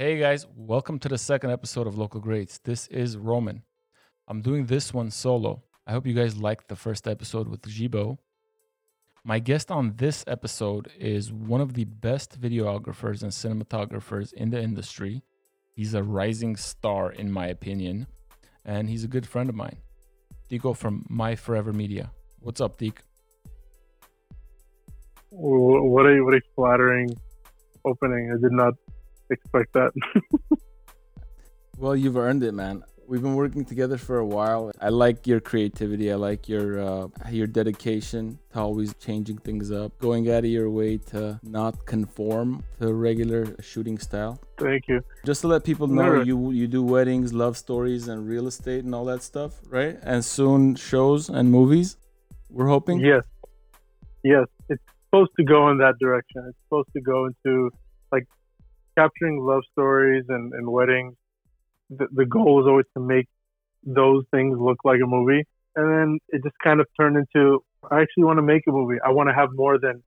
Hey guys, welcome to the second episode of Local Greats. This is Roman. I'm doing this one solo. I hope you guys liked the first episode with Jibo. My guest on this episode is one of the best videographers and cinematographers in the industry. He's a rising star, in my opinion, and he's a good friend of mine. Dico from My Forever Media. What's up, Deek? What a what a flattering opening. I did not expect that. well, you've earned it, man. We've been working together for a while. I like your creativity. I like your uh, your dedication to always changing things up, going out of your way to not conform to regular shooting style. Thank you. Just to let people know, you you do weddings, love stories, and real estate and all that stuff, right? And soon shows and movies. We're hoping. Yes. Yes, it's supposed to go in that direction. It's supposed to go into like capturing love stories and, and weddings the, the goal was always to make those things look like a movie. And then it just kind of turned into I actually want to make a movie. I want to have more than,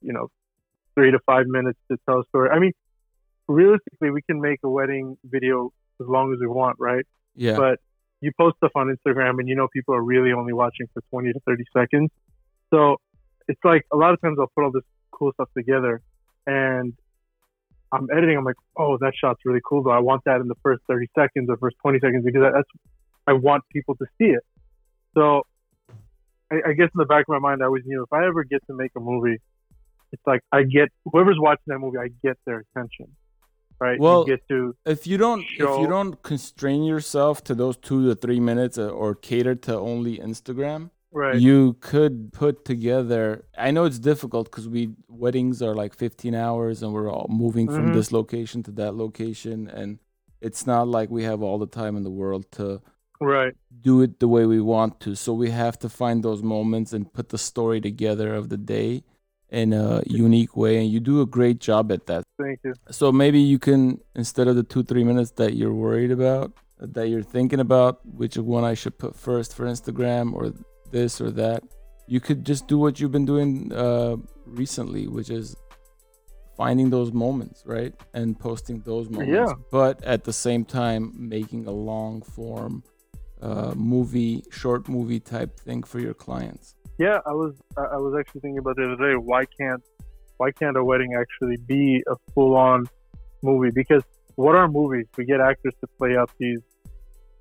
you know, three to five minutes to tell a story. I mean, realistically, we can make a wedding video as long as we want, right? Yeah. But you post stuff on Instagram and you know people are really only watching for 20 to 30 seconds. So it's like a lot of times I'll put all this cool stuff together and I'm editing, I'm like, oh, that shot's really cool, though. I want that in the first 30 seconds or first 20 seconds because that's I want people to see it. So I, I guess in the back of my mind, I always knew if I ever get to make a movie, it's like I get whoever's watching that movie, I get their attention. Right. Well, you get to if you don't show... if you don't constrain yourself to those two to three minutes uh, or cater to only Instagram, right. you could put together i know it's difficult because we weddings are like 15 hours and we're all moving mm-hmm. from this location to that location and it's not like we have all the time in the world to right. do it the way we want to. So we have to find those moments and put the story together of the day in a unique way and you do a great job at that. Thank you. So maybe you can instead of the two three minutes that you're worried about that you're thinking about which one i should put first for instagram or this or that. You could just do what you've been doing uh, recently, which is finding those moments, right? And posting those moments. Yeah. But at the same time, making a long form uh, movie, short movie type thing for your clients. Yeah, I was I was actually thinking about the other day. Why can't why can't a wedding actually be a full on movie? Because what are movies? We get actors to play out these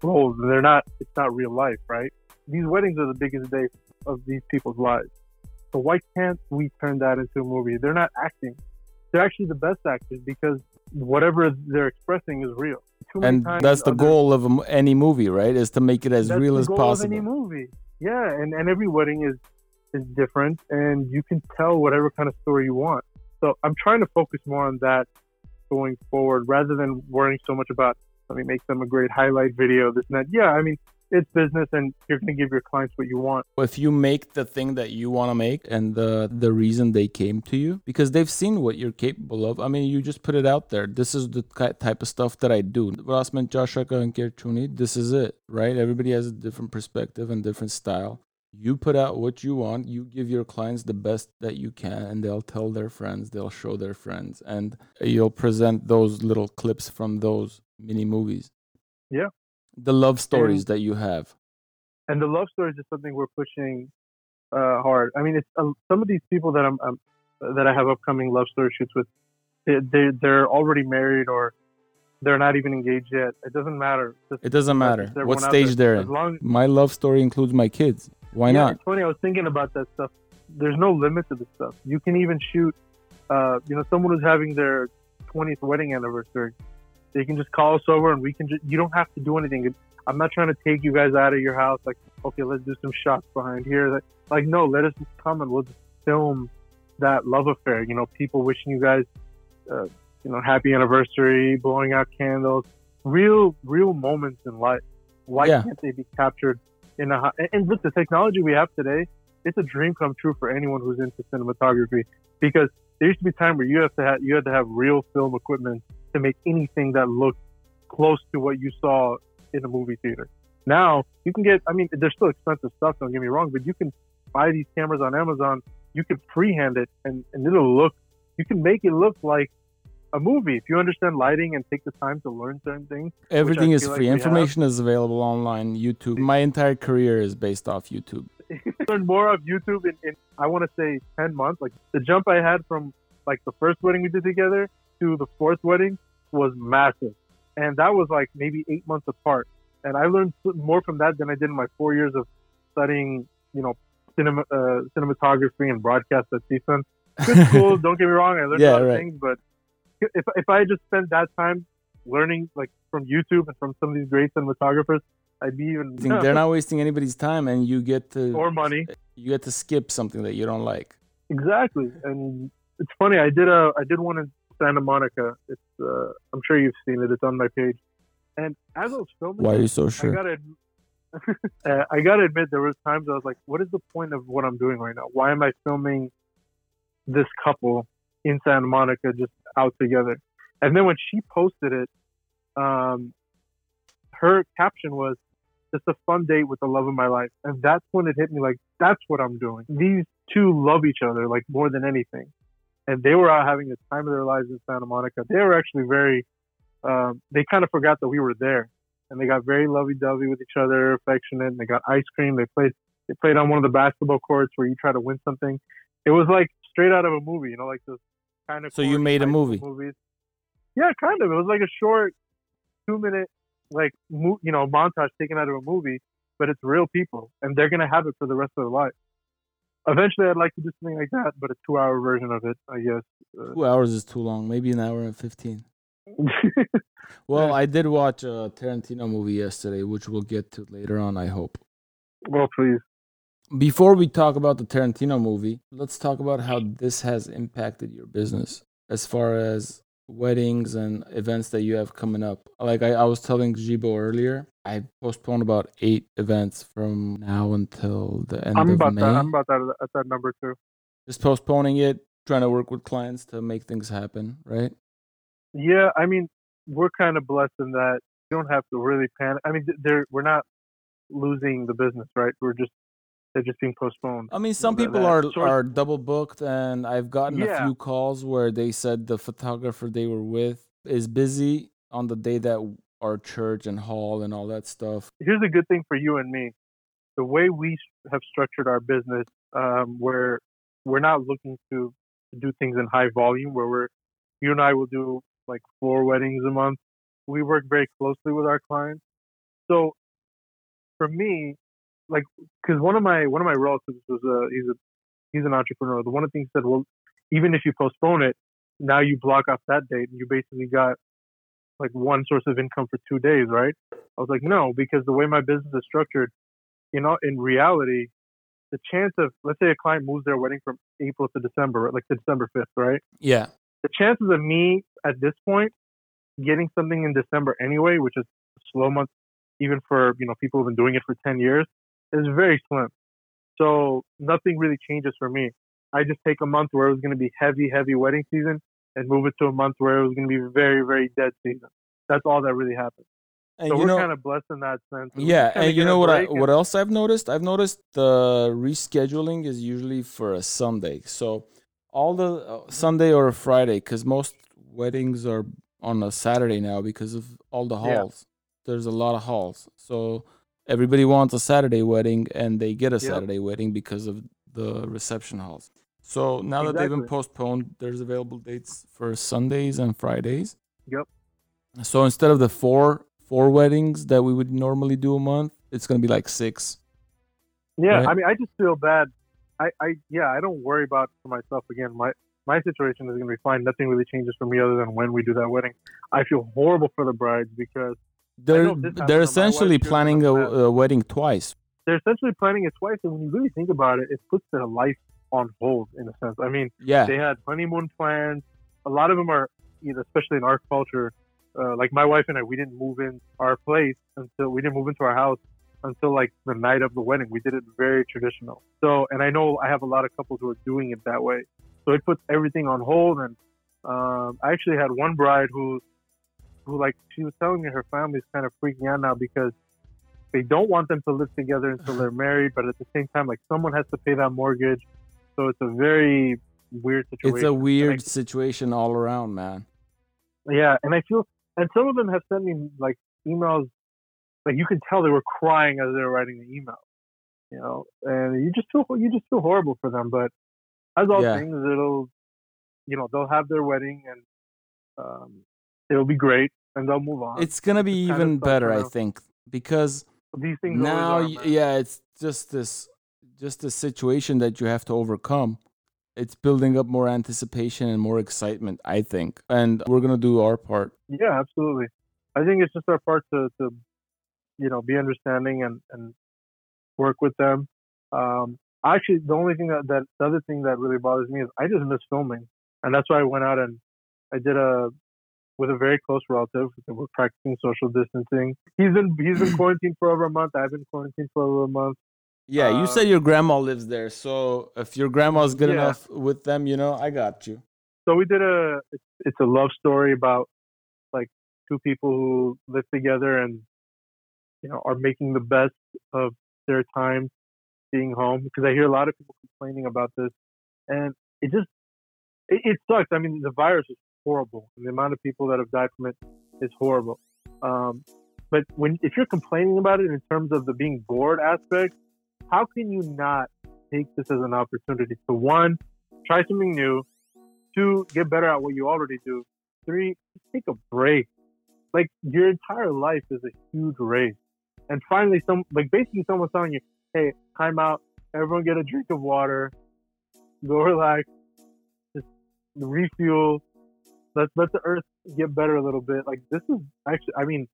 roles, and they're not. It's not real life, right? These weddings are the biggest day of these people's lives. So why can't we turn that into a movie? They're not acting. They're actually the best actors because whatever they're expressing is real. and that's the goal of any movie, right? Is to make it as real as possible. any movie, yeah. And and every wedding is is different, and you can tell whatever kind of story you want. So I'm trying to focus more on that going forward, rather than worrying so much about let me make them a great highlight video, this and that. Yeah, I mean, it's business and you're going to give your clients what you want. If you make the thing that you want to make and the the reason they came to you because they've seen what you're capable of. I mean, you just put it out there. This is the type of stuff that I do. Rasman Joshaka and Kerchuni, this is it, right? Everybody has a different perspective and different style. You put out what you want, you give your clients the best that you can, and they'll tell their friends, they'll show their friends, and you'll present those little clips from those mini movies. Yeah the love stories and, that you have? and the love stories is something we're pushing uh, hard. I mean it's uh, some of these people that i'm, I'm, that i have upcoming love story shoots with they, they, they're already married or they're not even engaged yet. It doesn't matter. Just, it doesn't matter what stage they're in. long, my love story includes my kids. Why yeah, not? it's funny i was thinking about that stuff. There's no limit to this stuff. You can even shoot uh, you know someone who's having their 20th wedding anniversary they can just call us over and we can just, you don't have to do anything. I'm not trying to take you guys out of your house. Like, okay, let's do some shots behind here. Like, no, let us just come and we'll just film that love affair. You know, people wishing you guys, uh, you know, happy anniversary, blowing out candles, real, real moments in life. Why yeah. can't they be captured in a? And with the technology we have today, it's a dream come true for anyone who's into cinematography because there used to be a time where you have to have you had to have real film equipment to make anything that looked close to what you saw in a movie theater. Now you can get, I mean, they're still expensive stuff. Don't get me wrong, but you can buy these cameras on Amazon. You can freehand it, and, and it'll look. You can make it look like a movie. If you understand lighting and take the time to learn certain things, Everything is feel like free. have. Information is available online. YouTube. My entire career is based off YouTube. learn more of YouTube in, in I want to say ten months. Like the jump I had from like the first wedding we did together to the fourth wedding was massive, and that was like maybe eight months apart. And I learned more from that than I did in my four years of studying, you know, cinema, uh, cinematography and broadcast at CSUN. Good school, don't get me wrong. I learned Yeah, a lot right. of things, but if if I had just spent that time learning like from YouTube and from some of these great cinematographers, I'd be even think they're not wasting anybody's time, and you get to or money. you get to skip something that you don't like. Exactly, and it's funny. I did a I did one in Santa Monica. It's uh, I'm sure you've seen it. It's on my page. And as I was filming, Why are you so I sure? gotta uh, I gotta admit there was times I was like, what is the point of what I'm doing right now? Why am I filming this couple in Santa Monica just out together? And then when she posted it, um, her caption was just a fun date with the love of my life. And that's when it hit me like, that's what I'm doing. These two love each other like more than anything. And they were out having the time of their lives in Santa Monica. They were actually very, um, they kind of forgot that we were there. And they got very lovey dovey with each other, affectionate. And they got ice cream. They played, they played on one of the basketball courts where you try to win something. It was like straight out of a movie, you know, like this kind of. So you made a movie? Movies. Yeah, kind of. It was like a short, two minute, like mo- you know, montage taken out of a movie, but it's real people, and they're gonna have it for the rest of their life. Eventually, I'd like to do something like that, but a two hour version of it, I guess. Uh, Two hours is too long. Maybe an hour and fifteen. Well, I did watch a Tarantino movie yesterday, which we'll get to later on. I hope. well, please. Before we talk about the Tarantino movie, let's talk about how this has impacted your business as far as weddings and events that you have coming up. Like I, I was telling Jibo earlier, I postponed about eight events from now until the end I'm of about May. that. I'm about that at that number too. Just postponing it, trying to work with clients to make things happen, right? Yeah, I mean, we're kind of blessed in that you don't have to really panic. I mean, we're not losing the business, right? We're just they're just being postponed. I mean, some people are sort- are double booked, and I've gotten a few calls where they said the photographer they were with is busy on the day that our church and hall and all that stuff. here's a good thing for you and me. The way we have structured our business, um, where we're not looking to, to do things in high volume, where we're you and I will do like four weddings a month. We work very closely with our clients. So for me, like, because one of my one of my relatives was a he's a he's an entrepreneur. The one thing he said, well, even if you postpone it, now you block off that date, and you basically got like one source of income for two days, right? I was like, no, because the way my business is structured, you know, in reality, the chance of let's say a client moves their wedding from April to December, like to December fifth, right? Yeah, The chances of me at this point getting something in December anyway, which is a slow month, even for you know people who've been doing it for ten years, is very slim. So nothing really changes for me. I just take a month where it was going to be heavy, heavy wedding season, and move it to a month where it was going to be very, very dead season. That's all that really happened. and So we're know, kind of blessed in that sense. We yeah, and you know what? I, what else I've noticed? I've noticed the rescheduling is usually for a Sunday. So all the uh, Sunday or a Friday, because most weddings are on a Saturday now because of all the Yeah. halls. There's a lot of halls, so everybody wants a Saturday wedding, and they get a Yep. Saturday wedding because of the reception halls. So now that they've been postponed, there's available dates for Sundays and Fridays. Yep. So instead of the four four weddings that we would normally do a month, it's gonna be like six. Yeah, Right. I mean, I just feel bad. I, I, yeah, I don't worry about for myself again. My, my situation is going to be fine. Nothing really changes for me other than when we do that wedding. I feel horrible for the brides because They're know this happened they're essentially wife's too in planning a, a wedding twice. they're essentially planning it twice. And when you really think about it, it puts their life on hold in a sense. I mean, Yeah, they had honeymoon plans. A lot of them are, you know, especially in our culture. Uh, like my wife and I, we didn't move in our place until we didn't move into our house until like the night of the wedding. We did it very traditional. So, and I know I have a lot of couples who are doing it that way. So it puts everything on hold. And um, I actually had one bride who, who like she was telling me her family's kind of freaking out now because they don't want them to live together until they're married, but at the same time, like someone has to pay that mortgage. So it's a very weird situation. it's a And I weird situation all around, man. Yeah, and I feel, and some of them have sent me like emails, like you can tell they were crying as they were writing the email, you know, and you just feel you just feel horrible for them. But as all Yeah. things, it'll, you know, they'll have their wedding and um, it'll be great, and they'll move on. It's gonna be It's even better, I think, because These things now, are, yeah, it's just this, just this situation that you have to overcome. It's building up more anticipation and more excitement, I think, and we're gonna do our part. Yeah, absolutely. I think it's just our part to, to you know, be understanding and, and work with them. Um, actually, the only thing that, that the other thing that really bothers me is I just miss filming, and that's why I went out and I did a with a very close relative. We're practicing social distancing. He's in he's in quarantine for over a month. I've been quarantined for over a month. Yeah, you said um, your grandma lives there, so if your grandma's good Yeah. enough with them, you know, I got you. So we did a it's, it's a love story about like two people who live together and you know are making the best of their time being home because I hear a lot of people complaining about this and it just it, it sucks. I mean the virus is horrible and the amount of people that have died from it is horrible. Um, but when if you're complaining about it in terms of the being bored aspect, how can you not take this as an opportunity to one try something new, two get better at what you already do, three take a break. Like your entire life is a huge race, and finally, some like basically someone's telling you, "Hey, time out. Everyone get a drink of water, go relax, just refuel. Let let the earth get better a little bit." Like this is actually, I mean,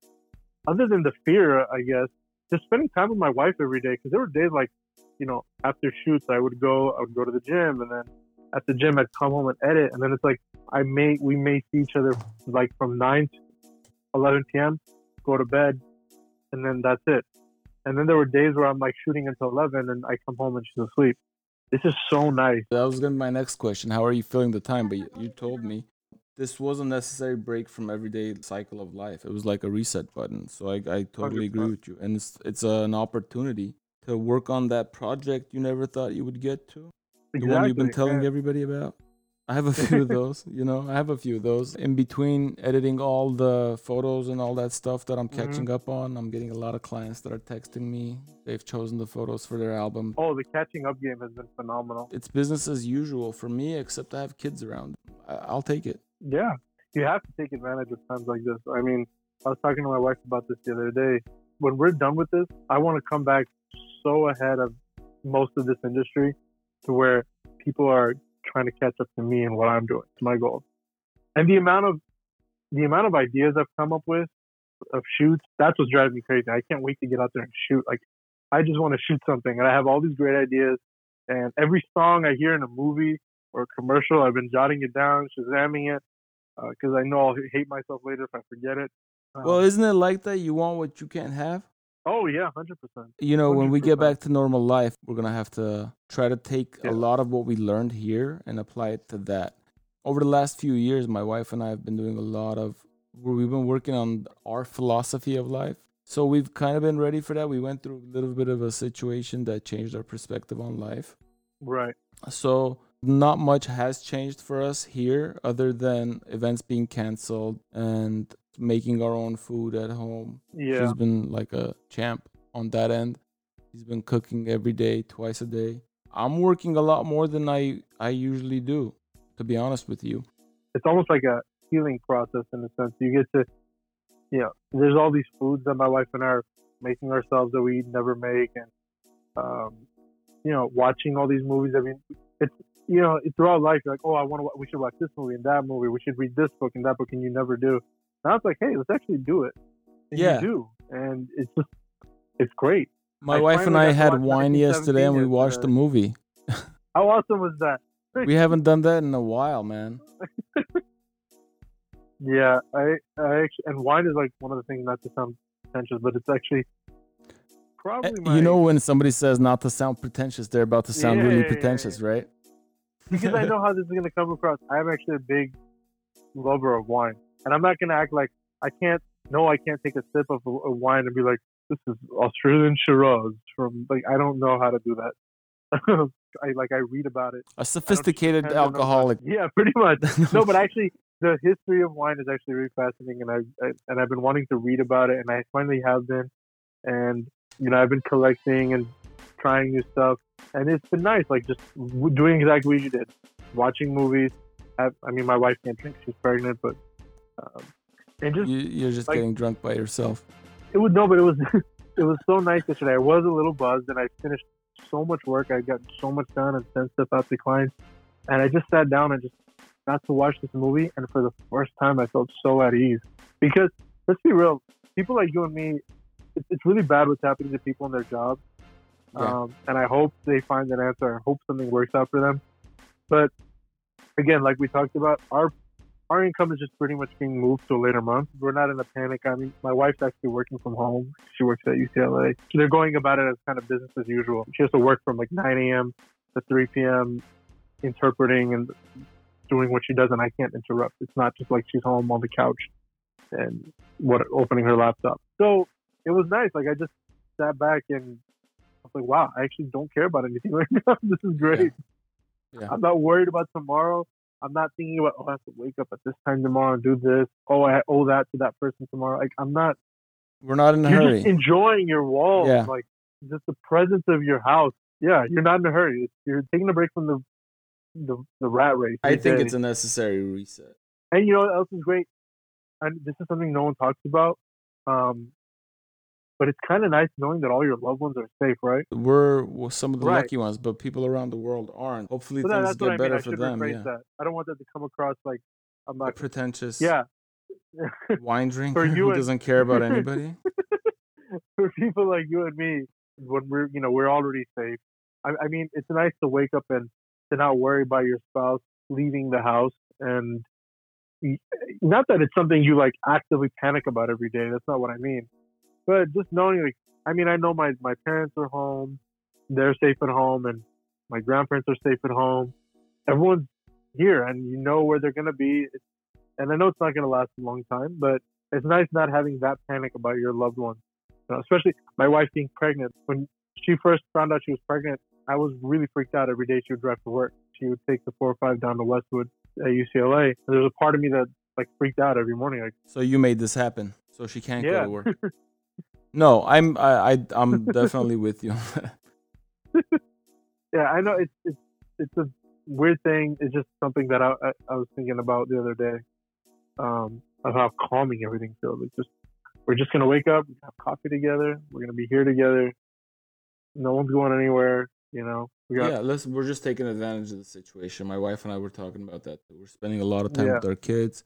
other than the fear, I guess, just spending time with my wife every day. Because there were days like, you know, after shoots, I would go, I would go to the gym, and then at the gym, I'd come home and edit, and then it's like I may we may see each other like from nine to eleven p.m. Go to bed, and then that's it. And then there were days where I'm like shooting until eleven, and I come home and she's asleep. This is so nice. That was gonna be my next question. How are you feeling the time? But you, you told me this was a necessary break from everyday cycle of life. It was like a reset button. So I, I totally agree 100%. with you. And it's it's an opportunity to work on that project you never thought you would get to. The one you've been telling and- everybody about. I have a few of those, you know. I have a few of those. In between editing all the photos and all that stuff that I'm Mhm. catching up on, I'm getting a lot of clients that are texting me. They've chosen the photos for their album. Oh, the catching up game has been phenomenal. It's business as usual for me, except I have kids around. I'll take it. Yeah, you have to take advantage of times like this. I mean, I was talking to my wife about this the other day. When we're done with this, I want to come back so ahead of most of this industry to where people are trying to catch up to me and what I'm doing. It's my goal. And the amount of the amount of ideas I've come up with of shoots, that's what's driving me crazy. I can't wait to get out there and shoot. Like I just want to shoot something and I have all these great ideas and every song I hear in a movie or a commercial, I've been jotting it down, shazamming it because I know I'll hate myself later if I forget it. Um, Well, isn't it like that? You want what you can't have? oh yeah, hundred percent. You know, when we get back to normal life, we're going to have to try to take Yeah. a lot of what we learned here and apply it to that. Over the last few years, my wife and I have been doing a lot of, where we've been working on our philosophy of life. So we've kind of been ready for that. We went through a little bit of a situation that changed our perspective on life. Right. So not much has changed for us here other than events being canceled and making our own food at home. Yeah. She's been like a champ on that end. He's been cooking every day, twice a day. I'm working a lot more than I I usually do, to be honest with you. It's almost like a healing process in a sense. You get to, you know, there's all these foods that my wife and I are making ourselves that we never make, and um, you know, watching all these movies. I mean, it's you know, throughout life. You're like, oh, I want to. We should watch this movie and that movie. We should read this book and that book, and you never do. Now it's like, hey, let's actually do it. And Yeah. You do, and it's just, it's great. My I wife and I had wine yesterday and we watched the movie. How awesome was that? We haven't done that in a while, man. Yeah, I, I actually, and wine is like one of the things not to sound pretentious, but it's actually Eh, probably my, You know when somebody says not to sound pretentious, they're about to sound Yeah, really yeah, yeah, pretentious, right? Because I know how this is gonna come across. I'm actually a big lover of wine, and I'm not gonna act like I can't. No, I can't take a sip of a, a wine and be like, "This is Australian Shiraz." From like, I don't know how to do that. I like I read about it. A sophisticated pretend to know about it. alcoholic. Yeah, pretty much. No, but actually, the history of wine is actually really fascinating, and I, I and I've been wanting to read about it, and I finally have been, and you know I've been collecting and trying new stuff, and it's been nice, like just doing exactly what you did, watching movies. I, I mean, my wife can't drink; she's pregnant, but um, and just You, you're just like- getting drunk by yourself. it was no, but it was it was so nice yesterday. I was a little buzzed, and I finished so much work. I got so much done and sent stuff out to clients, and I just sat down and just got to watch this movie. And for the first time, I felt so at ease because let's be real, people like you and me, it's, it's really bad what's happening to people in their jobs. Yeah. Um, and I hope they find an answer. I hope something works out for them. But again, like we talked about, our our income is just pretty much being moved to a later month. We're not in a panic. I mean, my wife's actually working from home. She works at UCLA. They're going about it as kind of business as usual. She has to work from like 9 a.m. to 3 p.m. interpreting and doing what she does, and I can't interrupt. It's not just like she's home on the couch and what opening her laptop. So it was nice. Like I just sat back and like, wow, I actually don't care about anything right now. this is great. Yeah. I'm not worried about tomorrow. I'm not thinking about oh I have to wake up at this time tomorrow and do this. Oh I owe that to that person tomorrow. Like I'm not. We're not in a You're hurry. just enjoying your walls. Yeah. Like just the presence of your house. Yeah, you're not in a hurry. You're taking a break from the the, the rat race. I think day. it's a necessary reset. And you know what else is great? And this is something no one talks about. Um, but it's kind of nice knowing that all your loved ones are safe, right? We're well, some of the Right. lucky ones, but people around the world aren't. Hopefully, that- things get what I mean. better for them. Yeah. that. I don't want that to come across like I'm A not. pretentious Yeah. wine drinker who and- doesn't care about anybody. For people like you and me, when we're you know we're already safe. I, I mean, it's nice to wake up and to not worry about your spouse leaving the house and not that it's something you like actively panic about every day. That's not what I mean. But just knowing, like, I mean, I know my my parents are home, they're safe at home, and my grandparents are safe at home. Everyone's here, and you know where they're gonna be. And I know it's not gonna last a long time, but it's nice not having that panic about your loved ones. You know, especially my wife being pregnant. When she first found out she was pregnant, I was really freaked out every day she would drive to work. She would take the four or five down to Westwood at UCLA. And there's a part of me that like freaked out every morning. Like, So you made this happen. So she can't go to work. No, I'm I, I I'm definitely with you. yeah, I know it's it's it's a weird thing. It's just something that I I, I was thinking about the other day. Um, of how calming everything feels. It's just we're just gonna wake up, have coffee together. We're gonna be here together. No one's going anywhere. You know, we got yeah, let's. We're just taking advantage of the situation. My wife and I were talking about that. We're spending a lot of time Yeah. with our kids.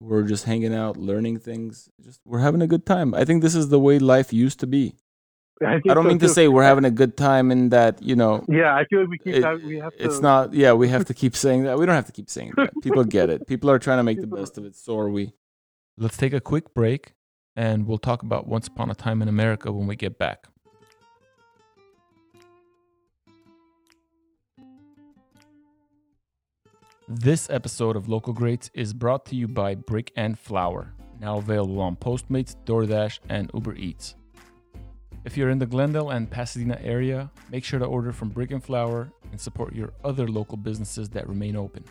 We're just hanging out, learning things. Just we're having a good time. I think this is the way life used to be. I, I don't so mean to say we're having a good time in that you know. Yeah, I feel like we keep it- having, we have to. it's not. Yeah, we have to keep saying that. We don't have to keep saying that. People get it. People are trying to make the best of it. So are we. Let's take a quick break, and we'll talk about Once Upon a Time in America when we get back. This episode of Local Greats is brought to you by Brick and Flour, now available on Postmates, DoorDash, and Uber Eats. If you're in the Glendale and Pasadena area, make sure to order from Brick and Flour and support your other local businesses that remain open.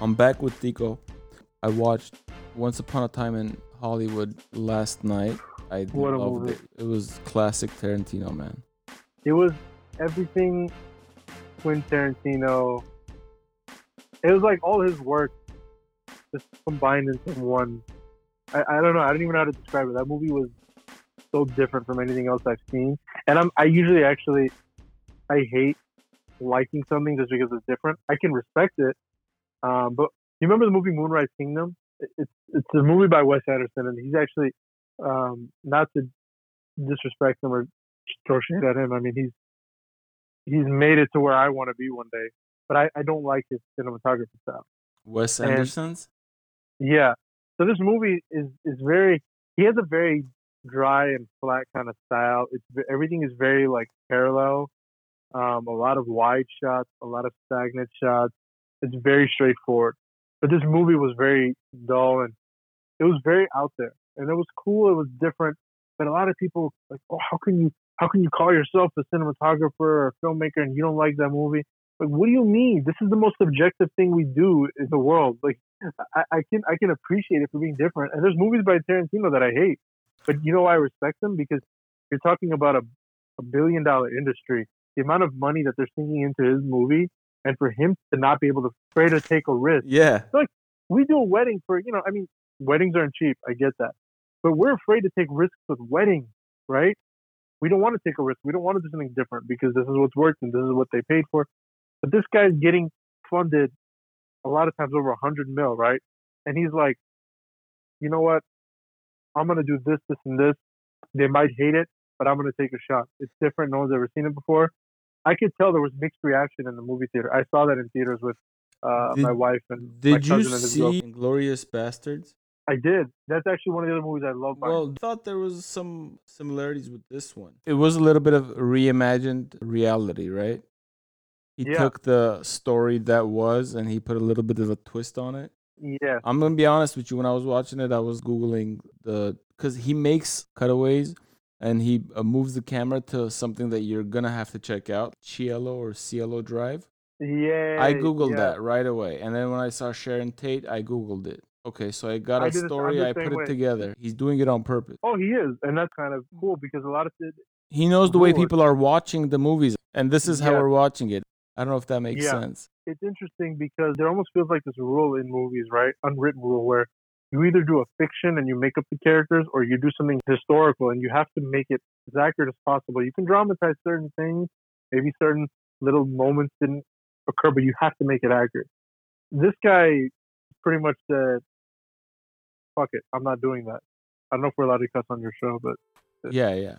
I'm back with Dico. I watched Once Upon a Time in Hollywood last night. I What a loved movie. it. It was classic Tarantino, man. It was everything Quentin Tarantino. It was like all his work just combined into one. I, I don't know. I don't even know how to describe it. That movie was so different from anything else I've seen. And I'm I usually actually I hate liking something just because it's different. I can respect it. Um, but you remember the movie Moonrise Kingdom? It's it's a movie by Wes Anderson, and he's actually um, not to disrespect him or throw at him. I mean, he's he's made it to where I want to be one day, but I, I don't like his cinematography style. Wes And- Anderson's? Yeah. So this movie is is very. He has a very dry and flat kind of style. It's everything is very like parallel. Um, a lot of wide shots, a lot of stagnant shots. It's very straightforward. But this movie was very dull and it was very out there. And it was cool. It was different. But a lot of people like, oh, how can you how can you call yourself a cinematographer or a filmmaker and you don't like that movie? Like, what do you mean? This is the most objective thing we do in the world. Like, I, I can I can appreciate it for being different. And there's movies by Tarantino that I hate, but you know why I respect them because you're talking about a, a billion dollar industry. The amount of money that they're sinking into his movie, and for him to not be able to afraid to take a risk. Yeah. Like we do a wedding for you know. I mean, weddings aren't cheap. I get that, but we're afraid to take risks with weddings, right? We don't want to take a risk. We don't want to do something different because this is what's worked and this is what they paid for. But this guy's getting funded a lot of times over a hundred mil, right? And he's like, you know what? I'm gonna do this, this, and this. They might hate it, but I'm gonna take a shot. It's different. No one's ever seen it before. I could tell there was mixed reaction in the movie theater. I saw that in theaters with uh, Did- my wife and my Did you cousin and his see girlfriend. Inglourious Basterds? I did. That's actually one of the other movies I love. Well, I thought there was some similarities with this one. It was a little bit of reimagined reality, right? He Yeah. took the story that was and he put a little bit of a twist on it. yeah, I'm gonna be honest with you. When I was watching it, I was googling the because he makes cutaways and he uh, moves the camera to something that you're gonna have to check out, Cielo or Cielo Drive. yeah. I googled yeah. that right away, and then when I saw Sharon Tate, I googled it. Okay, so I got I a story. I put it way. together. He's doing it on purpose. Oh, he is, and that's kind of cool because a lot of it. He knows the way people are watching the movies, and this is how Yeah. we're watching it. I don't know if that makes Yeah. sense. It's interesting because there almost feels like this rule in movies, right? Unwritten rule where you either do a fiction and you make up the characters, or you do something historical and you have to make it as accurate as possible. You can dramatize certain things, maybe certain little moments didn't occur, but you have to make it accurate. This guy pretty much said, "Fuck it, I'm not doing that." I don't know if we're allowed to cuss on your show, but Yeah, yeah.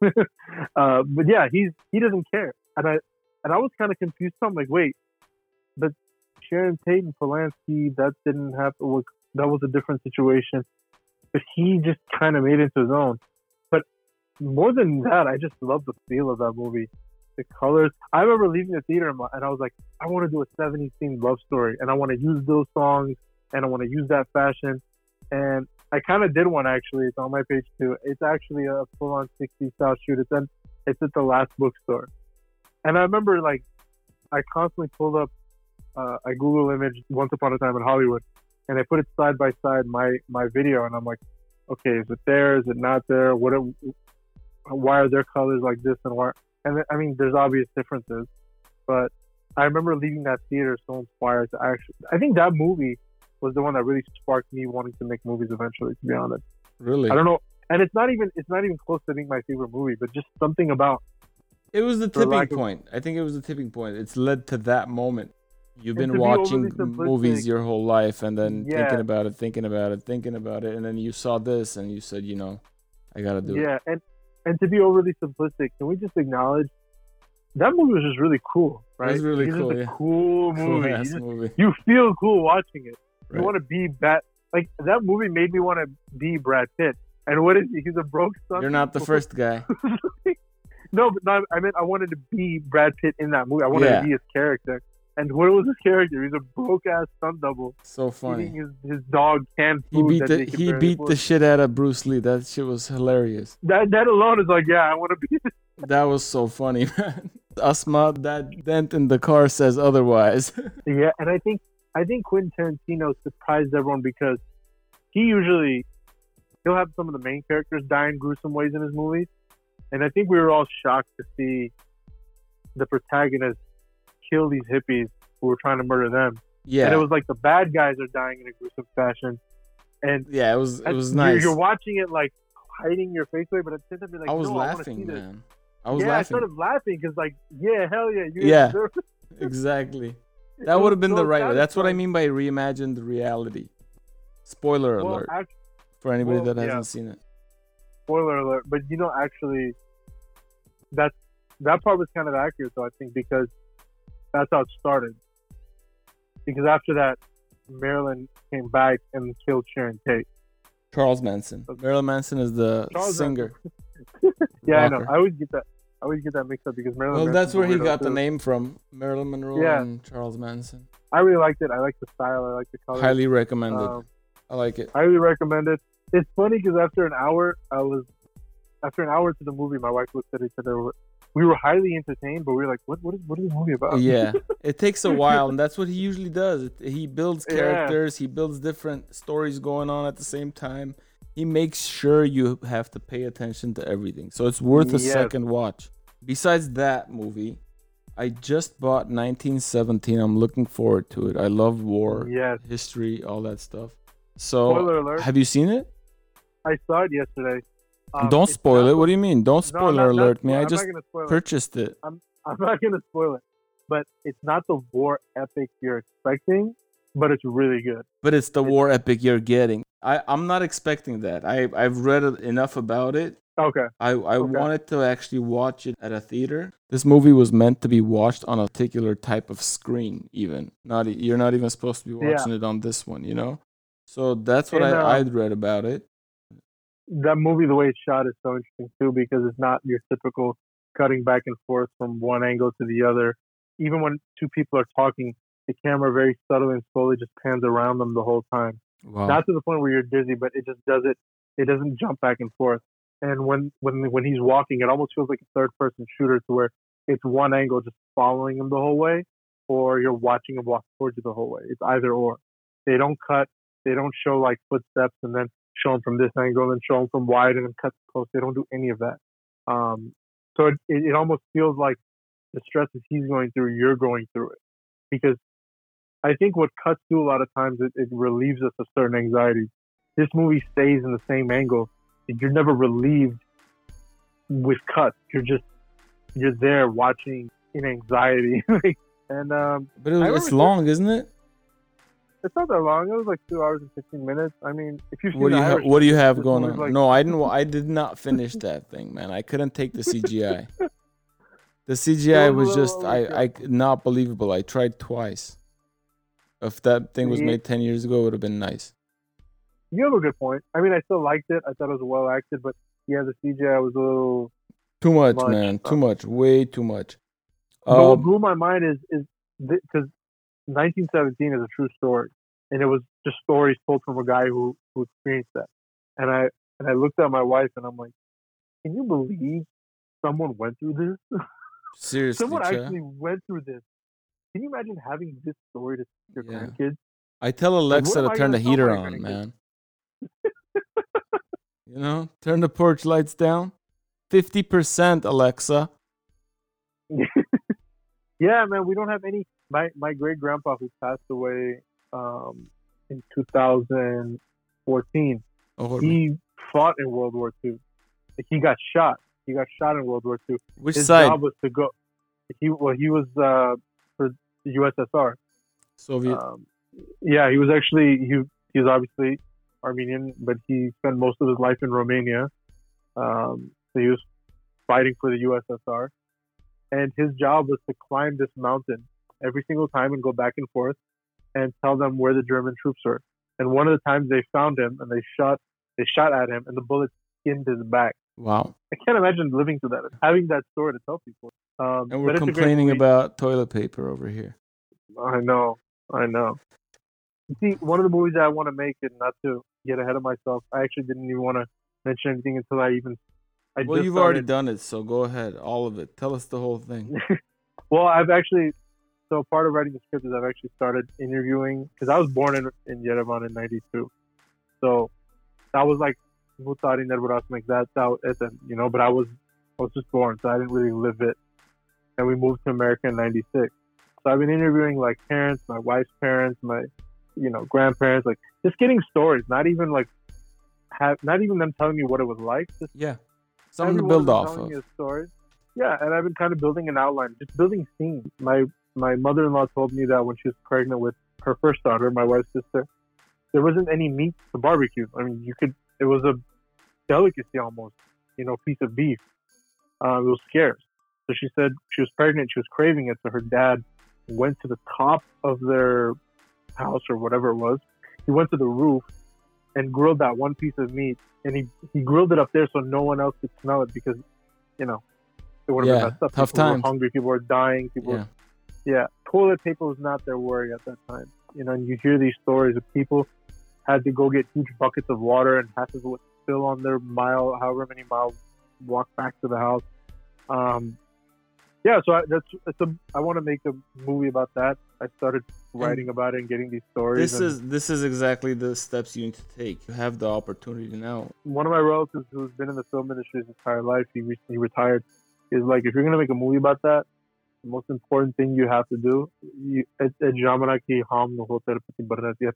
uh, but yeah, he's he doesn't care, and I and I was kind of confused. I'm like, wait, but Sharon Tate and Polanski, that didn't happen. was- That was a different situation, but he just kind of made it into his own. But more than that, I just love the feel of that movie, the colors. I remember leaving the theater and I was like, I want to do a 70s themed love story, and I want to use those songs, and I want to use that fashion, and I kind of did one actually. It's on my page too. It's actually a full-on 60 style shoot. It's at it's at the last bookstore, and I remember like I constantly pulled up uh, a Google image once upon a time in Hollywood, and I put it side by side my my video, and I'm like, okay, is it there? Is it not there? What? Are, why are their colors like this and why? And I mean, there's obvious differences, but I remember leaving that theater so inspired to actually. I think that movie was the one that really sparked me wanting to make movies eventually. To be honest. Really. I don't know, and it's not even it's not even close to being my favorite movie, but just something about It was the tipping lack of- point. I think it was the tipping point. It's led to that moment. You've been watching movies your whole life and then Yeah. thinking about it, thinking about it, thinking about it, and then you saw this and you said, you know, I gotta do it. yeah, and and to be overly simplistic, can we just acknowledge that movie was just really cool, right? was really it's cool, Just a yeah. cool Cool movie. you, just- movie. you feel cool watching it. You want to be Bat. Like that movie made me want to be Brad Pitt. And what is he? He's a broke son. You're not the first guy. no, but no, I meant I wanted to be Brad Pitt in that movie. I wanted Yeah. to be his character. And what was his character? He's a broke ass stunt double So funny. his, his dog canned He beat that the he beat afford. the shit out of Bruce Lee. That shit was hilarious. that that alone is like, yeah, I want to be. That was so funny, man. Asma, that dent in the car says otherwise. Yeah, and I think I think Quentin Tarantino surprised everyone because he usually he'll have some of the main characters die in gruesome ways in his movies, and I think we were all shocked to see the protagonist kill these hippies who were trying to murder them. yeah, And it was like the bad guys are dying in a gruesome fashion, and yeah, it was it was you're- nice. You're, watching it like hiding your face away, but at the same time, you're like, I was no, I laughing, this. man. I was yeah, I started laughing because like, yeah, hell yeah, you Yeah. it. Exactly. That would have been so the right way. That's what I mean by reimagined reality. Spoiler Well, alert act- for anybody well, that hasn't yeah. seen it. spoiler alert, but you know, actually, that that part was kind of accurate, though I think because that's how it started. Because after that, Marilyn came back and killed Sharon Tate. Charles Manson. Marilyn Manson is the Charles singer. Yeah, I know. I always get that. I always get that mixed up because Marilyn. Well, that's where he got the name from. Marilyn Monroe Yeah. and Charles Manson. I really liked it. I like the style. I like the color. Highly recommended. Um, I like it. highly recommend it. It's funny because after an hour, I was, after an hour to the movie, my wife looked at each other. We were highly entertained, but we were like, "What? What is? What is the movie about?" yeah it takes a while and that's what he usually does he builds Yeah. characters he builds different stories going on at the same time he makes sure you have to pay attention to everything so it's worth a Yes. second watch besides that movie i just bought 1917 i'm looking forward to it i love war yes. history all that stuff so Spoiler alert! have you seen it I saw it yesterday. Um, don't spoil not it what do you mean don't spoiler not- not alert spoil- me i I'm just not gonna it. purchased it I'm not gonna spoil it, but it's not the war epic you're expecting, but it's really good. but it's the It's- war epic you're getting. I I'm not expecting that. I I've read enough about it. Okay. I I Okay. wanted to actually watch it at a theater. This movie was meant to be watched on a particular type of screen. Even not you're not even supposed to be Yeah. watching it on this one. You know. So that's what And, I um, I'd read about it. That movie, the way it's shot, is so interesting too because it's not your typical cutting back and forth from one angle to the other. Even when two people are talking, the camera very subtly and slowly just pans around them the whole time. Wow. not to the point where you're dizzy, but it just does it. It doesn't jump back and forth. And when when when he's walking, it almost feels like a third person shooter to where it's one angle just following him the whole way, or you're watching him walk towards you the whole way. It's either or. They don't cut. They don't show like footsteps and then show him from this angle and show him from wide and then cut close. They don't do any of that. Um, so it, it, it almost feels like the stresses he's going through, you're going through it, because I think what cuts do a lot of times it, it relieves us of certain anxieties. This movie stays in the same angle. You're never relieved with cuts. You're just you're there watching in anxiety. and um, but it was, it's long, isn't it? it's not that long. It was like two hours and fifteen minutes. I mean, if seen What do you ha- What do you have going on? like- no, I didn't. I did not finish that thing, man. I couldn't take the CGI. the CGI was just I, I not believable. I tried twice. If that thing was made ten years ago, it would have been nice. You have a good point. I mean, I still liked it. I thought it was well acted, but yeah, the CGI was a little. Too much, Much, man. uh, Too much. Way too much. but what Um, blew my mind is is because 1917 is a true story, and it was just stories told from a guy who who experienced that. And I and I looked at my wife and I'm like, can you believe someone went through this? seriously, someone Cha. actually went through this. Can you imagine having this story to your Yeah. grandkids? I tell Alexa am to turn the heater on, man. You know, turn the porch lights down. Fifty percent, Alexa. yeah, man, we don't have any. My my great grandpa who passed away um, in 2014. Oh, He fought in World War II. Like, he got shot. He got shot in World War II. which His side? job was to go. He well, he was uh, for the USSR. Soviet. Um, yeah, he was actually he he was obviously Armenian, but he spent most of his life in Romania. Um, so he was fighting for the USSR, and his job was to climb this mountain every single time and go back and forth and tell them where the German troops were. And one of the times they found him and they shot they shot at him and the bullet skinned his back. wow. I can't imagine living through that, having that story to tell people. Um, And we're it's a great complaining about toilet paper over here. I know, I know. You see, one of the movies I want to make, and not to get ahead of myself, I actually didn't even want to mention anything until I even. I Well, you've already done it, so go ahead. All of it. Tell us the whole thing. Well, I've actually. So part of writing the script is I've actually started interviewing because I was born in in Yerevan in '92, so that was like Mutari like that. That was it, and, you know. But I was I was just born, so I didn't really live it. And we moved to America in '96. So I've been interviewing like parents, my wife's parents, my you know grandparents, like just getting stories, not even like have not even them telling me what it was like, just Yeah. Something to build off of. me a story. Yeah, and I've been kind of building an outline, just building scenes. My my mother-in-law told me that when she was pregnant with her first daughter, my wife's sister, there wasn't any meat to barbecue. I mean, you could. It was a delicacy almost, you know, piece of beef. Uh, it was scarce. So she said she was pregnant. She was craving it. So her dad went to the top of their house or whatever it was. He went to the roof and grilled that one piece of meat and he, he grilled it up there so no one else could smell it because, you know, it would have Yeah, been messed up. tough people times. were hungry, people were dying, people Yeah. yeah, toilet paper was not their worry at that time. You know, and you hear these stories of people had to go get huge buckets of water and half of it would spill on their mile, however many miles walk back to the house. Um, yeah, so I, that's it's a. I want to make a movie about that. I started writing about it and getting these stories. This is this is exactly the steps you need to take. You have the opportunity now. One of my relatives who's been in the film industry his entire life, he recently retired, is like, if you're gonna make a movie about that, the most important thing you have to do, you, you have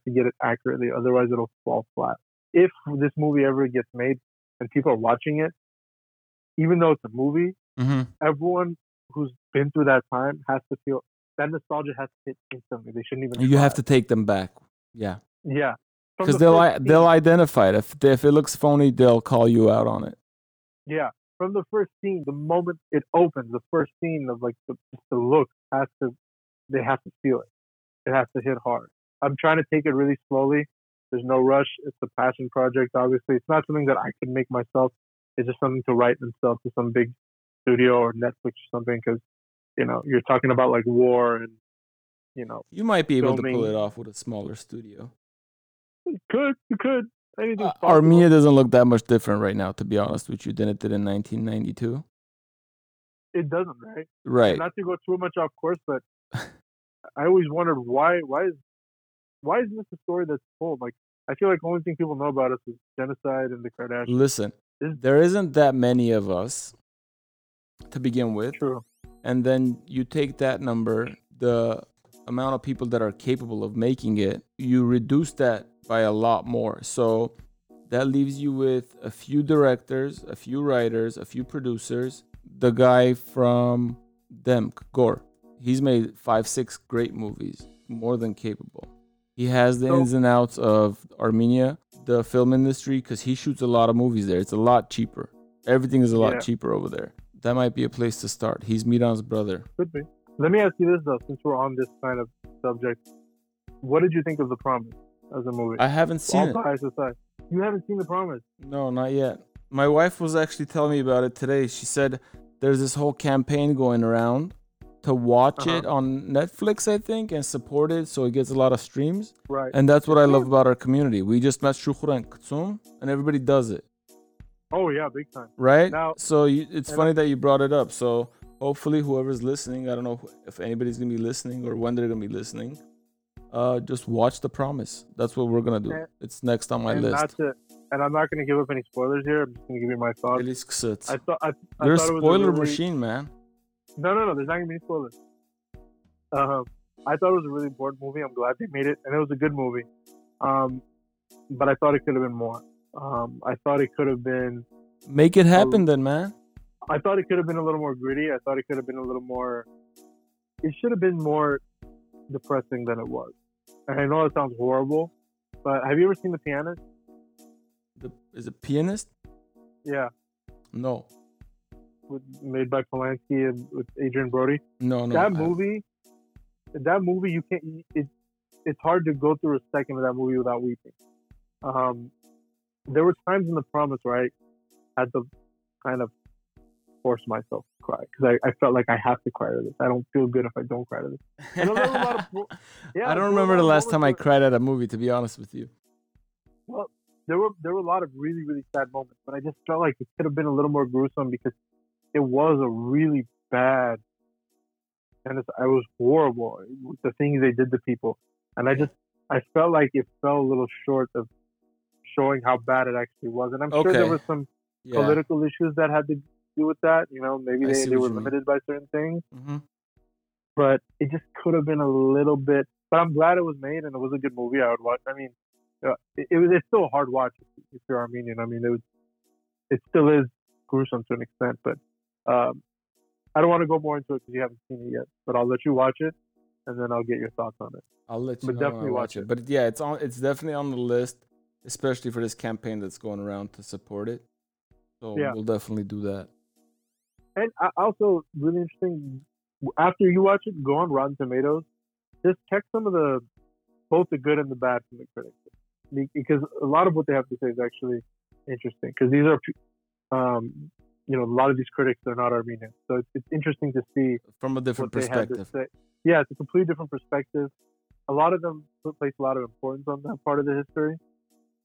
to get it accurately, otherwise it'll fall flat. If this movie ever gets made and people are watching it, even though it's a movie, mm-hmm. everyone who's been through that time has to feel that nostalgia has to hit instantly. They shouldn't even. You have to take them back. Yeah. Yeah. Because the they'll I, they'll identify it. If if it looks phony, they'll call you out on it. Yeah. From the first scene, the moment it opens, the first scene of like the, the look has to, they have to feel it. It has to hit hard. I'm trying to take it really slowly. There's no rush. It's a passion project. Obviously, it's not something that I can make myself. It's just something to write and sell to some big studio or Netflix or something because you know you're talking about like war and you know you might be able filming. to pull it off with a smaller studio. You could you could anything? Uh, Armenia doesn't look that much different right now, to be honest with you, than it did in 1992. It doesn't, right? Right. And not to go too much off course, but I always wondered why why is why is this a story that's told? Like I feel like the only thing people know about us is genocide and the Kardashians. Listen, there isn't that many of us to begin with. True. And then you take that number, the amount of people that are capable of making it, you reduce that by a lot more. So that leaves you with a few directors, a few writers, a few producers. The guy from Demk, Gore, he's made five, six great movies, more than capable. He has the ins and outs of Armenia, the film industry, because he shoots a lot of movies there. It's a lot cheaper. Everything is a lot yeah. cheaper over there that might be a place to start. He's Miran's brother. Could be. Let me ask you this though, since we're on this kind of subject, what did you think of The Promise as a movie? I haven't seen All it. Aside. You haven't seen The Promise? No, not yet. My wife was actually telling me about it today. She said there's this whole campaign going around to watch uh-huh. it on Netflix, I think, and support it so it gets a lot of streams. Right. And that's what I love about our community. We just met Shukura and Kutsum, and everybody does it. Oh yeah, big time. Right. Now, so you, it's funny I, that you brought it up. So hopefully, whoever's listening, I don't know if anybody's gonna be listening or when they're gonna be listening. Uh, just watch The Promise. That's what we're gonna do. And, it's next on my list. To, and I'm not gonna give up any spoilers here. I'm just gonna give you my thoughts. I thought I, I you're a spoiler a really, machine, man. No, no, no. There's not gonna be any spoilers. Um, I thought it was a really important movie. I'm glad they made it, and it was a good movie. Um, but I thought it could have been more. Um, I thought it could have been. Make it happen, a, then, man. I thought it could have been a little more gritty. I thought it could have been a little more. It should have been more depressing than it was. And I know it sounds horrible, but have you ever seen The Pianist? The is it Pianist? Yeah. No. With, made by Polanski and with Adrien Brody. No, no. That movie, that movie, you can't. It, it's hard to go through a second of that movie without weeping. Um, there were times in the promise where I had to kind of force myself to cry because I, I felt like I have to cry to this. I don't feel good if I don't cry to this. Of, yeah, I don't remember the last time I cried at a movie. To be honest with you. Well, there were there were a lot of really really sad moments, but I just felt like it could have been a little more gruesome because it was a really bad and I was horrible with the things they did to people, and I just I felt like it fell a little short of showing how bad it actually was. And I'm okay. sure there were some yeah. political issues that had to do with that. You know, maybe they, they were limited by certain things. Mm-hmm. But it just could have been a little bit. But I'm glad it was made and it was a good movie. I would watch. I mean, uh, it, it was. It's still a hard watch if you're Armenian. I mean, it was. It still is gruesome to an extent, but um, I don't want to go more into it because you haven't seen it yet. But I'll let you watch it, and then I'll get your thoughts on it. I'll let you but definitely watch it. it. But yeah, it's on. It's definitely on the list especially for this campaign that's going around to support it. So yeah. we'll definitely do that. And also, really interesting. After you watch it, go on Rotten Tomatoes. Just check some of the both the good and the bad from the critics, because a lot of what they have to say is actually interesting. Because these are, um, you know, a lot of these critics are not Armenian, so it's, it's interesting to see from a different perspective. Yeah, it's a completely different perspective. A lot of them place a lot of importance on that part of the history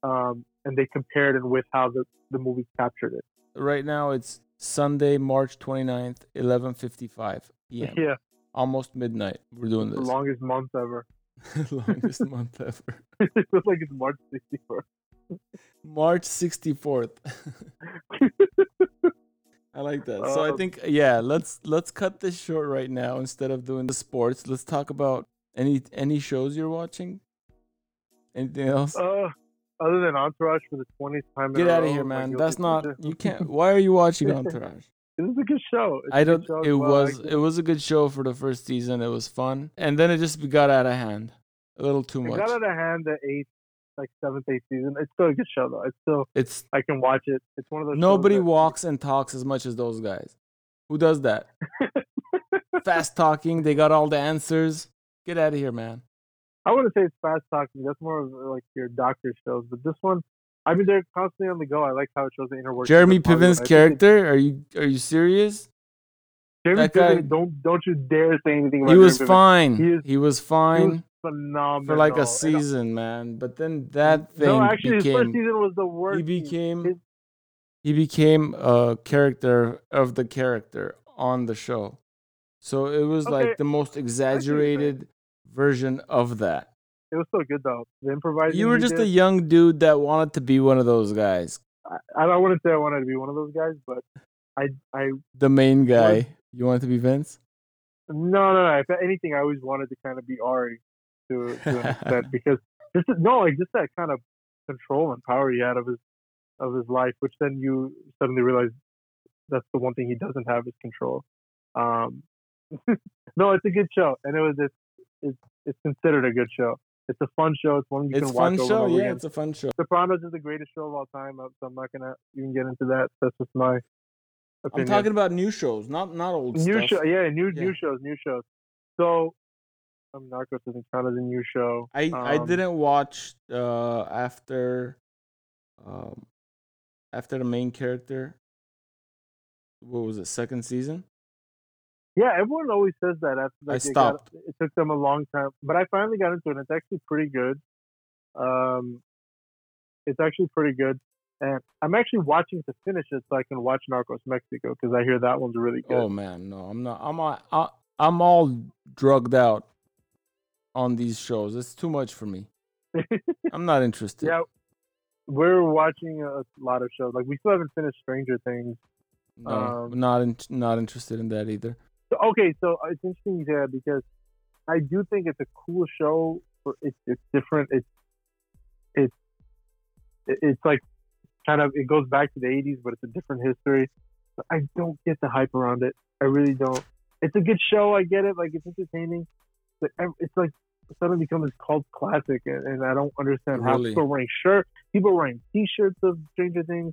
um, and they compared it with how the, the movie captured it. Right now, it's Sunday, March 29th, 11:55 p.m. Yeah, Almost midnight. We're doing the this. longest month ever. Longest month ever. it feels like it's March 64th. March 64th. I like that. So I Um, think yeah, let's let's cut this short right now instead of doing the sports. Let's talk about any any shows you're watching. Anything else? Uh, other than Entourage for the 20th time. Get out of here, man. That's not pleasure. you can't. Why are you watching Entourage? it was a good show. It's I don't. show It well. was it was a good show for the first season. It was fun, and then it just got out of hand, a little too It much. got out of hand the eighth, like seventh, eighth season. It's still a good show though. It's still It's I can watch it. It's one of those. nobody that- walks and talks as much as those guys. Who does that? Fast talking. They got all the answers. Get out of here, man. I wouldn't say it's fast talking. That's more of like your doctor shows. But this one, I mean, they're constantly on the go. I like how it shows the inner workings. Jeremy. Piven's character. Are you are you serious? Jeremy that guy- Piven, don't don't you dare say anything about He was fine. He is- He was He fine phenomenal for like a uh, season, man. But then that thing No, actually, his first season was the worst. he became His- he became a character of the character on the show. So it was Okay, like the most exaggerated version of that. It was so good though. The improvising. You were just a young dude that wanted to be one of those guys. I, I don't want to say I wanted to be one of those guys, but I I The main guy. You wanted to be Vince? No, no, no. If anything, I always wanted to kind of be Ari to, to an extent because just no, like just that kind of control and power he had of his of his life, which then you suddenly realize that's the one thing he doesn't have is control. Um, no, it's a good show, and it was it's it's, it's considered a good show. It's a fun show. It's one you It's can watch over show. and over Yeah, again. it's a fun show. Sopranos is the greatest show of all time, uh, so I'm not gonna even get into that. That's just my opinion. I'm talking about new shows, not not old new stuff. show, yeah, new Yeah. new shows, new shows. So, um, Narcos doesn't count as a new show. I I Um, didn't watch uh after um after the main character. What was it? Second season. Yeah, everyone always says that. After, I like, they got- stopped. it took them a long time, but I finally got into it. It's actually pretty good. Um, it's actually pretty good, and I'm actually watching to finish it so I can watch Narcos Mexico because I hear that one's really good. Oh man, no, I'm not. I'm all, I, I'm all drugged out on these shows. It's too much for me. I'm not interested. yeah, we're watching a lot of shows. Like we still haven't finished Stranger Things. No, um, not in, not interested in that either. So, okay, so uh, it's interesting you say that because I do think it's a cool show. For it's it's different. It's it's it's like kind of it goes back to the '80s, but it's a different history. But I don't get the hype around it. I really don't. It's a good show. I get it. Like it's entertaining, but it's like suddenly become this cult classic, and, and I don't understand how people are wearing shirts, people are wearing T-shirts of Stranger Things.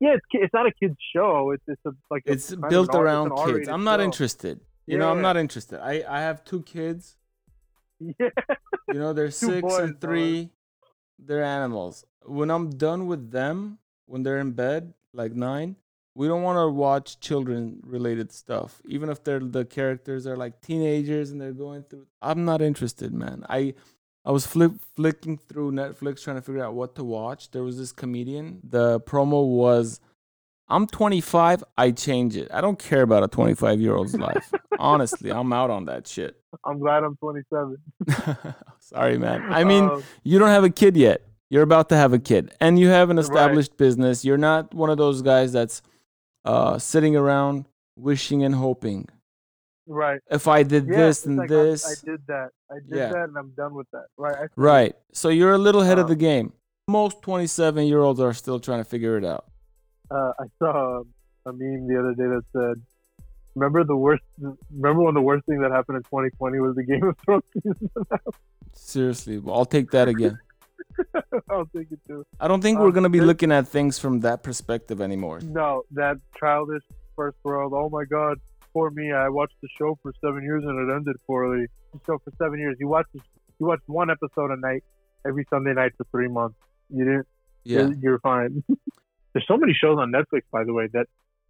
Yeah, it's it's not a kids show. It's it's a like It's of built an R- it's around kids. I'm not show. interested. You know, I'm not interested. I I have two kids. Yeah. You know, they're six boys, and three. They're animals. When I'm done with them, when they're in bed, like nine, we don't want to watch children related stuff. Even if they're the characters are like teenagers and they're going through. I'm not interested, man. I I was flip flicking through Netflix trying to figure out what to watch. There was this comedian. The promo was. I'm 25. I change it. I don't care about a 25 year old's life. Honestly, I'm out on that shit. I'm glad I'm 27. Sorry, man. I mean, Um, you don't have a kid yet. You're about to have a kid, and you have an established business. You're not one of those guys that's uh, sitting around wishing and hoping. Right. If I did Yeah, this and like, this, I, did that. I did Yeah. that, and I'm done with that. Right. I, right? So you're a little ahead of Um, the game. Most 27 year olds are still trying to figure it out. Uh, I saw a meme the other day that said, "Remember the worst? Remember when the worst thing that happened in 2020 was the Game of Thrones? Seriously, well, I'll take that again. I'll take it too. I don't think Um, we're gonna be looking at things from that perspective anymore. No, that childish first world. Oh my God, poor me. I watched the show for seven years and it ended poorly. The show for seven years. You watched you watched one episode a night every Sunday night for three months. You didn't. Yeah, you're, you're fine. There's so many shows on Netflix, by the way, that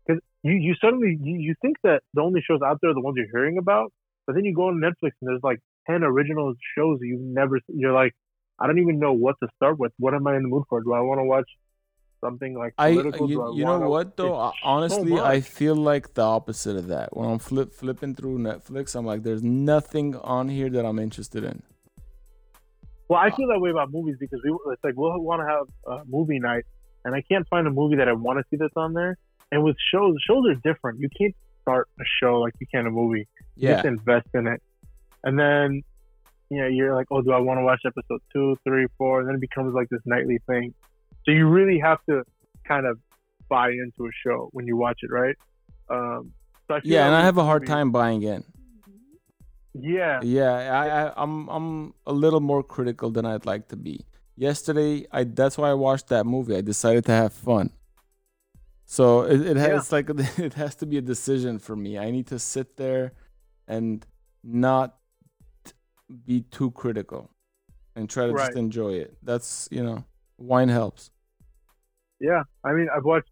because you, you suddenly you, you think that the only shows out there are the ones you're hearing about, but then you go on Netflix and there's like ten original shows that you've never. You're like, I don't even know what to start with. What am I in the mood for? Do I want to watch something like I you, I you know what though? Honestly, I feel like the opposite of that. When I'm flip flipping through Netflix, I'm like, there's nothing on here that I'm interested in. Well, I feel that way about movies because we it's like we'll want to have a movie night, and I can't find a movie that I want to see that's on there. And with shows, shows are different. You can't start a show like you can a movie. You Yeah, to invest in it, and then you know you're like, oh, do I want to watch episode two, three, four? And then it becomes like this nightly thing. So you really have to kind of buy into a show when you watch it, right? Um, so yeah, and I have a hard time buying in. Yeah, Yeah, I, I I'm I'm a little more critical than I'd like to be. Yesterday, I that's why I watched that movie. I decided to have fun. So it, it has Yeah. like it has to be a decision for me. I need to sit there and not be too critical and try to just enjoy it. That's you know, wine helps. Yeah, I mean, I've watched.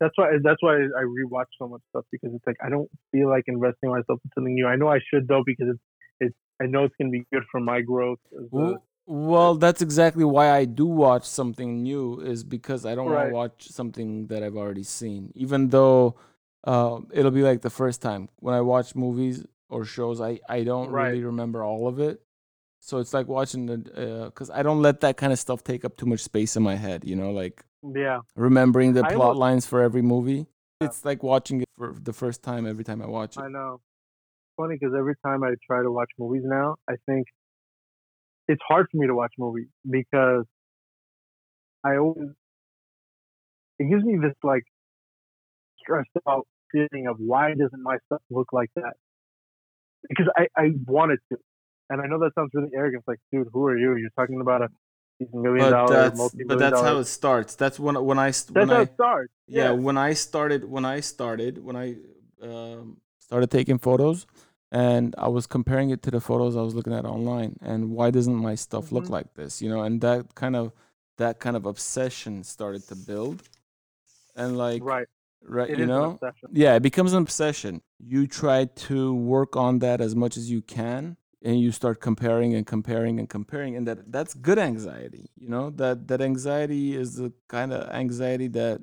That's why. That's why I rewatch so much stuff because it's like I don't feel like investing myself in something new. I know I should though because it's. It's. I know it's gonna be good for my growth. As Well, well, that's exactly why I do watch something new is because I don't want to watch something that I've already seen. Even though uh, it'll be like the first time when I watch movies or shows, I I don't Right. really remember all of it. So it's like watching the uh, because I don't let that kind of stuff take up too much space in my head. You know, like yeah, remembering the I plot lines for every movie. Yeah. It's like watching it for the first time every time I watch it. I know. Funny because every time I try to watch movies now, I think it's hard for me to watch movies because I always it gives me this like stressed out feeling of why doesn't my stuff look like that? Because I I wanted to, and I know that sounds really arrogant. It's like, dude, who are you? You're talking about a million But dollar, that's but that's how it starts. That's when when I That's when how I it starts. yeah, when i started when i started when i um, started taking photos and i was comparing it to the photos i was looking at online and why doesn't my stuff look Mhm. like this you know and that kind of that kind of obsession started to build and like right. right It you know yeah it becomes an obsession you try to work on that as much as you can and you start comparing and comparing and comparing and that that's good anxiety you know? That that anxiety is the kind of anxiety that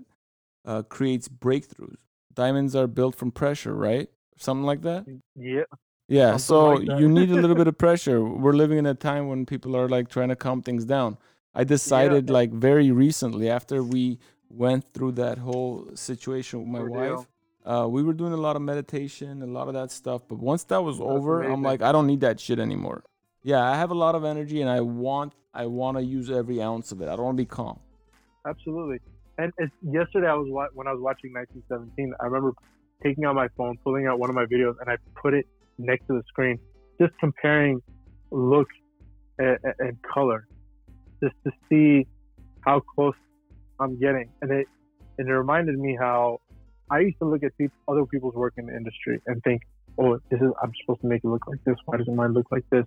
uh, creates breakthroughs. Diamonds are built from pressure right? Something like that? Yeah. yeah Something so like you need a little bit of pressure. We're living in a time when people are like trying to calm things down. I decided like very recently after we went through that whole situation with my Ordeal. wife uh, we were doing a lot of meditation, a lot of that stuff. But once that was That's over, I'm like, I don't need that shit anymore. Yeah, I have a lot of energy, and I want, I want to use every ounce of it. I don't want to be calm. Absolutely. And it's, yesterday, I was when I was watching 1917. I remember taking out my phone, pulling out one of my videos, and I put it next to the screen, just comparing look and, and color, just to see how close I'm getting. And it and it reminded me how I used to look at peop other people's work in the industry and think, oh, this is I'm supposed to make it look like this. Why doesn't mine look like this?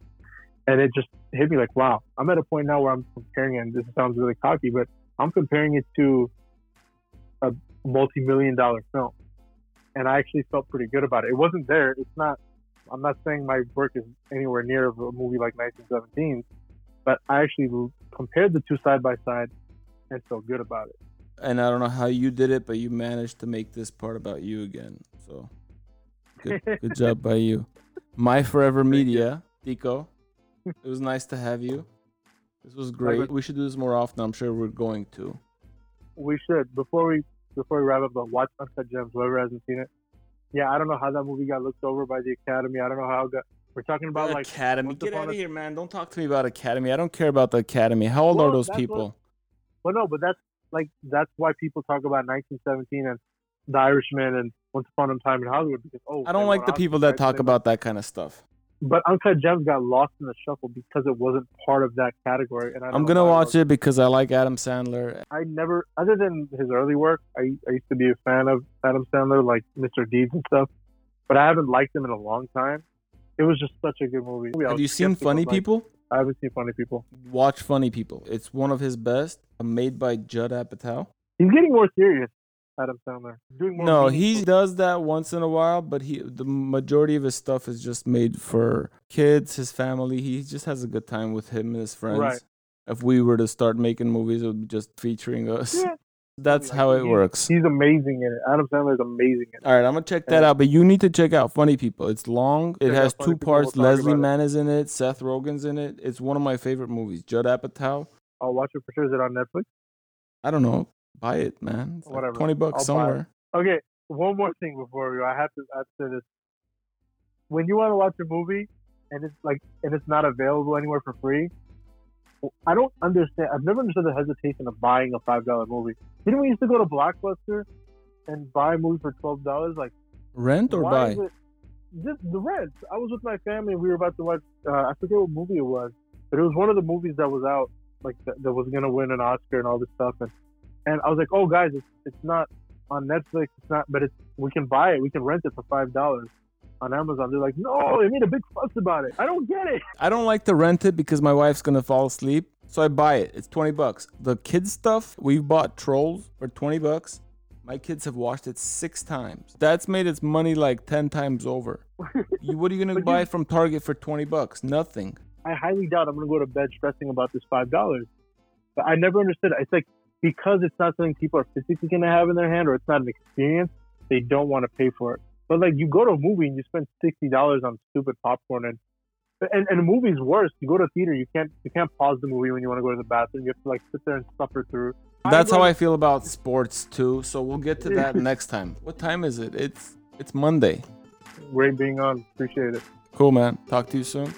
And it just hit me like, wow, I'm at a point now where I'm comparing, it, and this sounds really cocky, but I'm comparing it to a multi-million dollar film, and I actually felt pretty good about it. It wasn't there. It's not. I'm not saying my work is anywhere near of a movie like 1917, but I actually compared the two side by side and felt good about it. And I don't know how you did it, but you managed to make this part about you again. So good, good job by you. My Forever Media, Dico. It was nice to have you. This was great. We should do this more often. I'm sure we're going to. We should before we before we wrap up. But watch Uncut Gems. Whoever hasn't seen it, yeah, I don't know how that movie got looked over by the Academy. I don't know how it got. We're talking about like Academy. Get out of a- here, man. Don't talk to me about Academy. I don't care about the Academy. How old Well, are those that's what- people? Well, no, but that's like that's why people talk about 1917 and The Irishman and Once Upon a Time in Hollywood because oh, I don't like the people that talk about that kind of stuff. But Uncut Gems got lost in the shuffle because it wasn't part of that category. And I i'm gonna watch it because I like Adam Sandler. I never, other than his early work, I, I used to be a fan of Adam Sandler, like Mr. Deeds and stuff. But I haven't liked him in a long time. It was just such a good movie. Have you seen Funny like, People? I haven't seen Funny People. Watch Funny People. It's one of his best, uh, made by Judd Apatow. He's getting more serious, Adam Sandler. Doing more. No, he does that once in a while, but he the majority of his stuff is just made for kids, his family. He just has a good time with him and his friends. Right. If we were to start making movies, it would be just featuring us. Yeah. That's Like, how it he's- works. He's amazing in it. Adam Sandler is amazing in it. All right, I'm gonna check that Yeah. out. But you need to check out Funny People. It's long. It has two parts. Leslie. Mann is in it. Seth Rogen's in it. It's one of my favorite movies. Judd Apatow. I'll watch it for sure. Is it on Netflix? I don't know. Buy it, man. It's like Whatever. Twenty bucks I'll somewhere. Okay, one more thing before we go. I have to, I have to say this. When you want to watch a movie and it's like and it's not available anywhere for free, I don't understand. I've never understood the hesitation of buying a five dollar movie. Didn't we used to go to Blockbuster and buy a movie for twelve dollars? Like Rent or buy? it just the rent? I was with my family and we were about to watch. Uh, I forget what movie it was, but it was one of the movies that was out, like that, that was gonna win an Oscar and all this stuff. And and I was like, oh guys, it's it's not on Netflix. It's not, but it's we can buy it. We can rent it for five dollars on Amazon. They're like, no, they made a big fuss about it. I don't get it. I don't like to rent it because my wife's gonna fall asleep. So I buy it. It's 20 bucks. The kids stuff, we've bought Trolls for 20 bucks. My kids have watched it six times. That's made its money like 10 times over. You, what are you gonna But you- buy from Target for 20 bucks? Nothing. I highly doubt I'm gonna go to bed stressing about this five dollars. But I never understood. it. It's like because it's not something people are physically gonna have in their hand, or it's not an experience, they don't want to pay for it. But like you go to a movie and you spend sixty dollars on stupid popcorn and. And, and a movie's worse. You go to a theater, you can't you can't pause the movie when you want to go to the bathroom. You have to like sit there and suffer through. That's go how I feel about sports too. So we'll get to that next time. What time is it? It's it's Monday. Great being on. Appreciate it. Cool man. Talk to you soon.